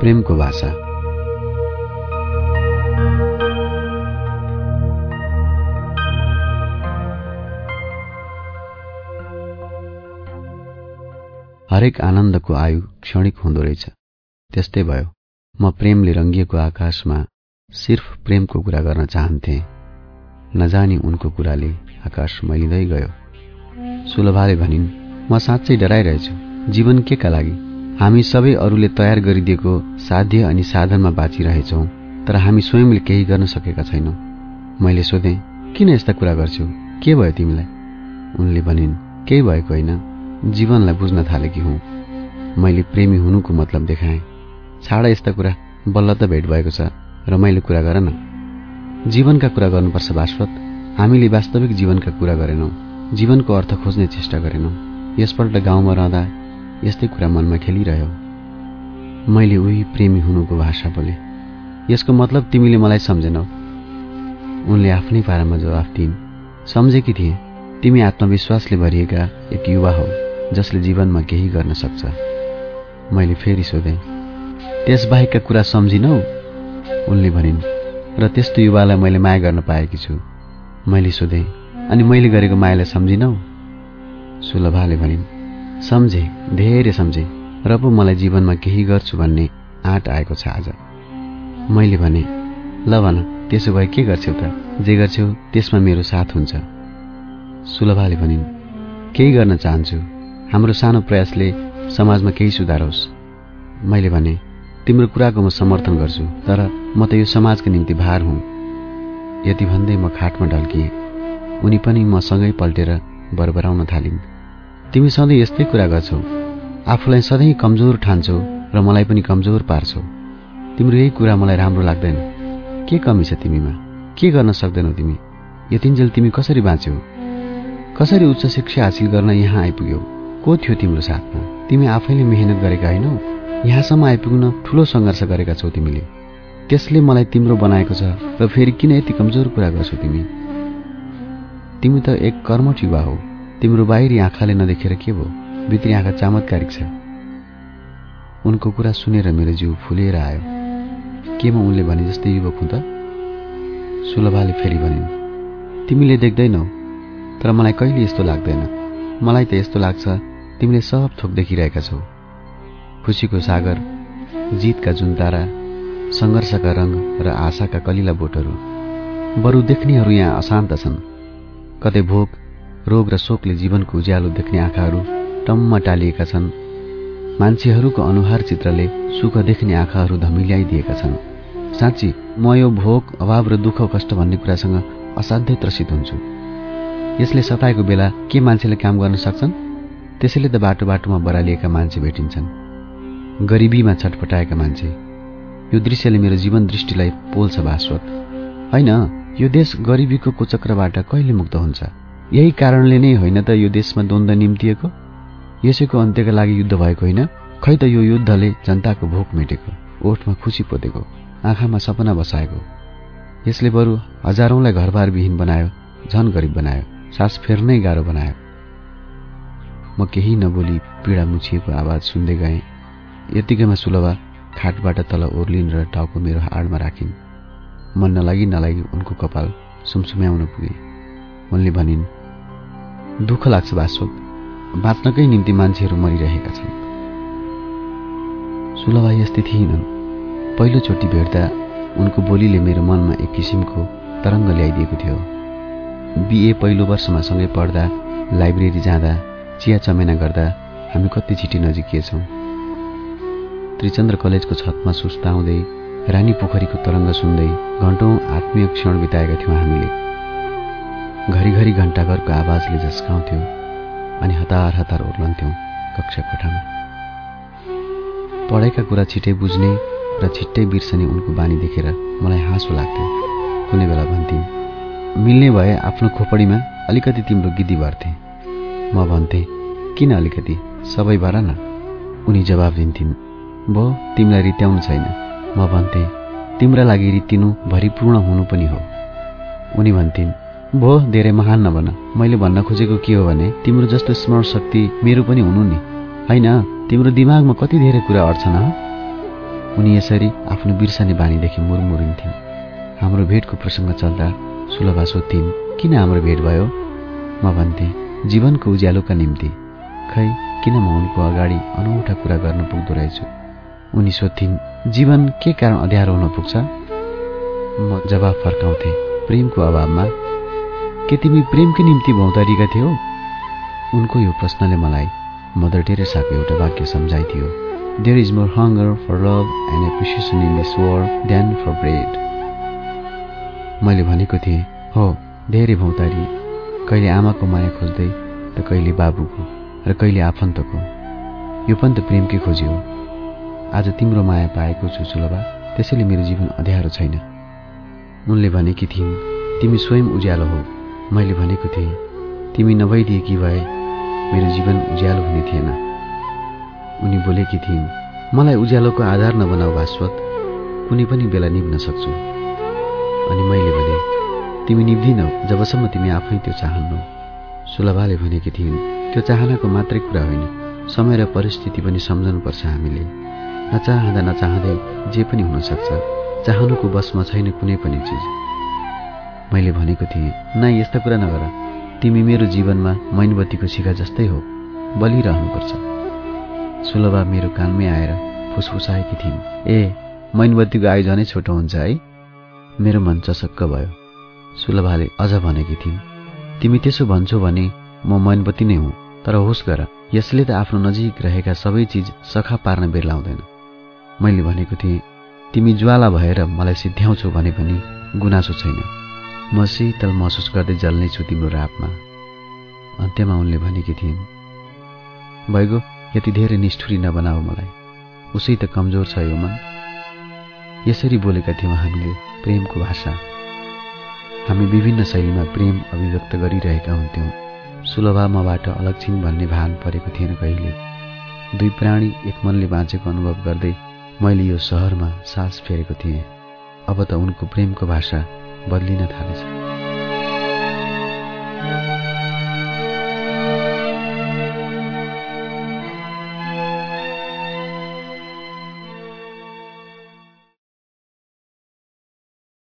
प्रेमको भाषा। हरेक आनन्दको आयु क्षणिक हुँदो रहेछ। त्यस्तै भयो। म प्रेमले रङ्गिएको आकाशमा सिर्फ प्रेमको कुरा गर्न चाहन्थे। नजानी उनको कुराले आकाश मैलिँदै गयो। सुलभाले भनिन् म साँच्चै डराइरहेछु। जीवन के का लागि? हामी सबै अरूले तयार गरिदिएको साध्य अनि साधनमा बाँचिरहेछौँ तर हामी स्वयंले केही गर्न सकेका छैनौँ। मैले सोधेँ किन यस्ता कुरा गर्छौ? के भयो तिमीलाई? उनले भनिन् केही भएको होइन जीवनलाई बुझ्न थालेकी हुँ। मैले प्रेमी हुनुको मतलब देखाएँ। छाड यस्ता कुरा बल्ल त भेट भएको छ रमाइलो कुरा गर न। जीवनका कुरा गर्नुपर्छ बाश्वत हामीले वास्तविक जीवनका कुरा गरेनौँ। जीवनको अर्थ खोज्ने चेष्टा गरेनौँ। यसपल्ट गाउँमा रहँदा यस्तै कुरा मनमा खेलिरह्यो। मैले उही प्रेमी हुनुको भाषा बोले। यसको मतलब तिमीले मलाई सम्झेनौ। उनले आफ्नै पारामा जवाफ दिइन्। सम्झेकी थिए तिमी आत्मविश्वासले भरिएका एक युवा हौ जसले जीवनमा केही गर्न सक्छ। मैले फेरि सोधेँ त्यसबाहेकका कुरा सम्झिनौ? उनले भनिन् र त्यस्तो युवालाई मैले माया गर्न पाएकी छु। मैले सोधेँ अनि मैले गरेको मायालाई सम्झिनौ? सुलभाले भनिन् सम्झे धेरै सम्झे र पो मलाई जीवनमा केही गर्छु भन्ने आँट आएको छ आज। मैले भने ल भन त्यसो भए के गर्छौ त? जे गर्छौ त्यसमा मेरो साथ हुन्छ। सुलभाले भनिन् केही गर्न चाहन्छु। हाम्रो सानो प्रयासले समाजमा केही सुधार होस् मैले भने तिम्रो कुराको म समर्थन गर्छु तर म त यो समाजको निम्ति भार हुँ। यति भन्दै म खाटमा ढल्किएँ। उनी पनि मसँगै पल्टेर बरबराउन थालिन्। तिमी सधैँ यस्तै कुरा गर्छौ। आफूलाई सधैँ कमजोर ठान्छौ र मलाई पनि कमजोर पार्छौ। तिम्रो यही कुरा मलाई राम्रो लाग्दैन। के कमी छ तिमीमा? के गर्न सक्दैनौ तिमी? यतिन्जेल तिमी कसरी बाँच्यौ? कसरी उच्च शिक्षा हासिल गर्न यहाँ आइपुग्यौ? को थियो तिम्रो साथमा? तिमी आफैले मेहनत गरेका होइनौ? यहाँसम्म आइपुग्न ठूलो सङ्घर्ष गरेका छौ तिमीले। त्यसले मलाई तिम्रो बनाएको छ र फेरि किन यति कमजोर कुरा गर्छौ तिमी? तिमी त एक कर्मठ युवा हौ। तिम्रो बाहिरी आँखाले नदेखेर के भयो? भित्री आँखा चमत्कारिक छ। उनको कुरा सुनेर मेरो जिउ फुलेर आयो। के म उनले भने जस्तै युवक हुँ त? सुलभाले फेरि भनिन् तिमीले देख्दैनौ तर मलाई कहिले यस्तो लाग्दैन। मलाई त यस्तो लाग्छ तिमीले सब थोक देखिरहेका छौ। खुसीको सागर जितका जुन तारा सङ्घर्षका रङ र आशाका कलिला बोटहरू बरु देख्नेहरू यहाँ अशान्त छन्। कतै भोक रोग र शोकले जीवनको उज्यालो देख्ने आँखाहरू टम्म टालिएका छन्। मान्छेहरूको अनुहार चित्रले सुख देख्ने आँखाहरू धमिल्याइदिएका छन्। साँच्ची म यो भोक अभाव र दुःख कष्ट भन्ने कुरासँग असाध्यै त्रसित हुन्छु। यसले सताएको बेला के मान्छेले काम गर्न सक्छन्? त्यसैले त बाटो बाटोमा बरालिएका मान्छे भेटिन्छन्। गरिबीमा छटपटाएका मान्छे। यो दृश्यले मेरो जीवन दृष्टिलाई पोल्छ भास्वत। होइन यो देश गरिबीको कुचक्रबाट कहिले मुक्त हुन्छ? यही कारणले नै होइन त यो देशमा द्वन्द्व निम्तिएको? यसैको अन्त्यका लागि युद्ध भएको होइन? खै त यो युद्धले जनताको भोक मेटेको ओठमा खुसी पोतेको आँखामा सपना बसाएको? यसले बरु हजारौंलाई घरबार विहीन बनायो झन गरिब बनायो सास फेर्नै गाह्रो बनायो। म केही नबोली पीडा मुछिएको आवाज सुन्दै गएँ। यतिकैमा सुलभा खाटबाट तल ओर्लिन र टाउको मेरो हाडमा राखिन्। मन नलागि नलागि उनको कपाल सुमसुम्याउन पुगे। उनले भनिन् दुःख लाग्छ बास्वत बाँच्नकै निम्ति मान्छेहरू मरिरहेका छन्। सुलभा यस्तै थिएनन्। पहिलोचोटि भेट्दा उनको बोलीले मेरो मनमा एक किसिमको तरङ्ग ल्याइदिएको थियो। बिए पहिलो वर्षमा सँगै पढ्दा लाइब्रेरी जाँदा चिया चमेना गर्दा हामी कति छिटी नजिकिएछौँ त्रिचन्द्र कलेजको छतमा सुस्ताउँदै रानी पोखरीको तरङ्ग सुन्दै घन्टौँ आत्मीय क्षण बिताएका थियौँ हामीले। घरिघरि घन्टाघरको आवाजले झस्काउँथ्यो अनि हतार हतार ओर्लन्थ्यौँ कक्षा कोठामा पढाइका कुरा छिट्टै बुझ्ने र छिट्टै बिर्सने उनको बानी देखेर मलाई हाँसो लाग्थ्यो। कुनै बेला भन्थिन् मिल्ने भए आफ्नो खोपडीमा अलिकति तिम्रो गिद्दी भर्थे। म भन्थेँ किन अलिकति? सबै भर न। उनी जवाब दिन्थिन् भो तिमीलाई रित्याउनु छैन। म भन्थेँ तिम्रा लागि रित्तिनु भरिपूर्ण हुनु पनि हो। उनी भन्थिन् भो धेरै महान नभन मैले भन्न खोजेको के हो भने तिम्रो जस्तो स्मरण शक्ति मेरो पनि हुनु नि। होइन तिम्रो दिमागमा कति धेरै कुरा अड्छ न उनी यसरी आफ्नो बिर्साने बानीदेखि मुरमुरिन्थिन्। हाम्रो भेटको प्रसङ्ग चल्दा सुलभा सोध्थिन् किन हाम्रो भेट भयो? म भन्थेँ जीवनको उज्यालोका निम्ति। खै किन म उनको अगाडि अनौठा कुरा गर्न पुग्दो रहेछु? उनी सोध्थिन् जीवन के कारण अध्यारो हुन पुग्छ? म जवाब फर्काउँथे प्रेमको अभावमा के तिमी प्रेमकै निम्ति भौतारिएका थियौ? उनको यो प्रश्नले मलाई मदर टेरेसाको एउटा वाक्य सम्झाइदियो। There is more hunger for love and appreciation in this world than for bread मैले भनेको थिएँ हो धेरै भौतारी। कहिले आमाको माया खोज्दै त कहिले बाबुको र कहिले आफन्तको। यो पनि त प्रेमकै खोजी हो। आज तिम्रो माया पाएको छु सुलभा। त्यसैले मेरो जीवन अध्यारो छैन। उनले भनेकी थिइन् तिमी स्वयं उज्यालो हो। मैले भनेको थिएँ तिमी नभइदिएकी भए मेरो जीवन उज्यालो हुने थिएन। उनी बोलेकी थिइन् मलाई उज्यालोको आधार नबनाऊ भास्वत कुनै पनि बेला निभ्न सक्छु। अनि मैले भने तिमी निभ्दिनौ जबसम्म तिमी आफै त्यो चाहन्नौ। सुलभाले भनेकी थिइन् त्यो चाहनाको मात्रै कुरा होइन समय र परिस्थिति पनि सम्झनुपर्छ हामीले। नचाहँदा नचाहँदै जे पनि हुन सक्छ चाहनुको बसमा छैन कुनै पनि चिज। मैले भनेको थिएँ न यस्ता कुरा नगर। तिमी मेरो जीवनमा मैनबत्तीको शिखा जस्तै हो। बलिरहनुपर्छ। सुलभा मेरो कानमै आएर फुसफुसाएकी थिइन् ए मैनबत्तीको आयु झनै छोटो हुन्छ है? मेरो मन चसक्क भयो। सुलभाले अझ भनेकी थिइन् तिमी त्यसो भन्छौ भने म मैनबत्ती नै हुँ तर होस् गर यसले त आफ्नो नजिक रहेका सबै चिज सखा पार्न बेर्लाउँदैन। मैले भनेको थिएँ तिमी ज्वाला भएर मलाई सिद्ध्याउँछौ भने पनि गुनासो छैन। म शीतल महसुस गर्दै जल्ने छु तिम्रो रापमा। अन्त्यमा उनले भनेकी थिइन् भइगयो यति धेरै निष्ठुरी नबनाऊ मलाई। उसै त कमजोर छ यो मन। यसरी बोलेका थियौँ हामीले प्रेमको भाषा। हामी विभिन्न शैलीमा प्रेम अभिव्यक्त गरिरहेका हुन्थ्यौँ। सुलभा मबाट अलग छिन् भन्ने भान परेको थिएन कहिले। दुई प्राणी एक मनले बाँचेको अनुभव गर्दै मैले यो सहरमा सास फेरेको थिएँ। अब त उनको प्रेमको भाषा बदलिन थालेछ।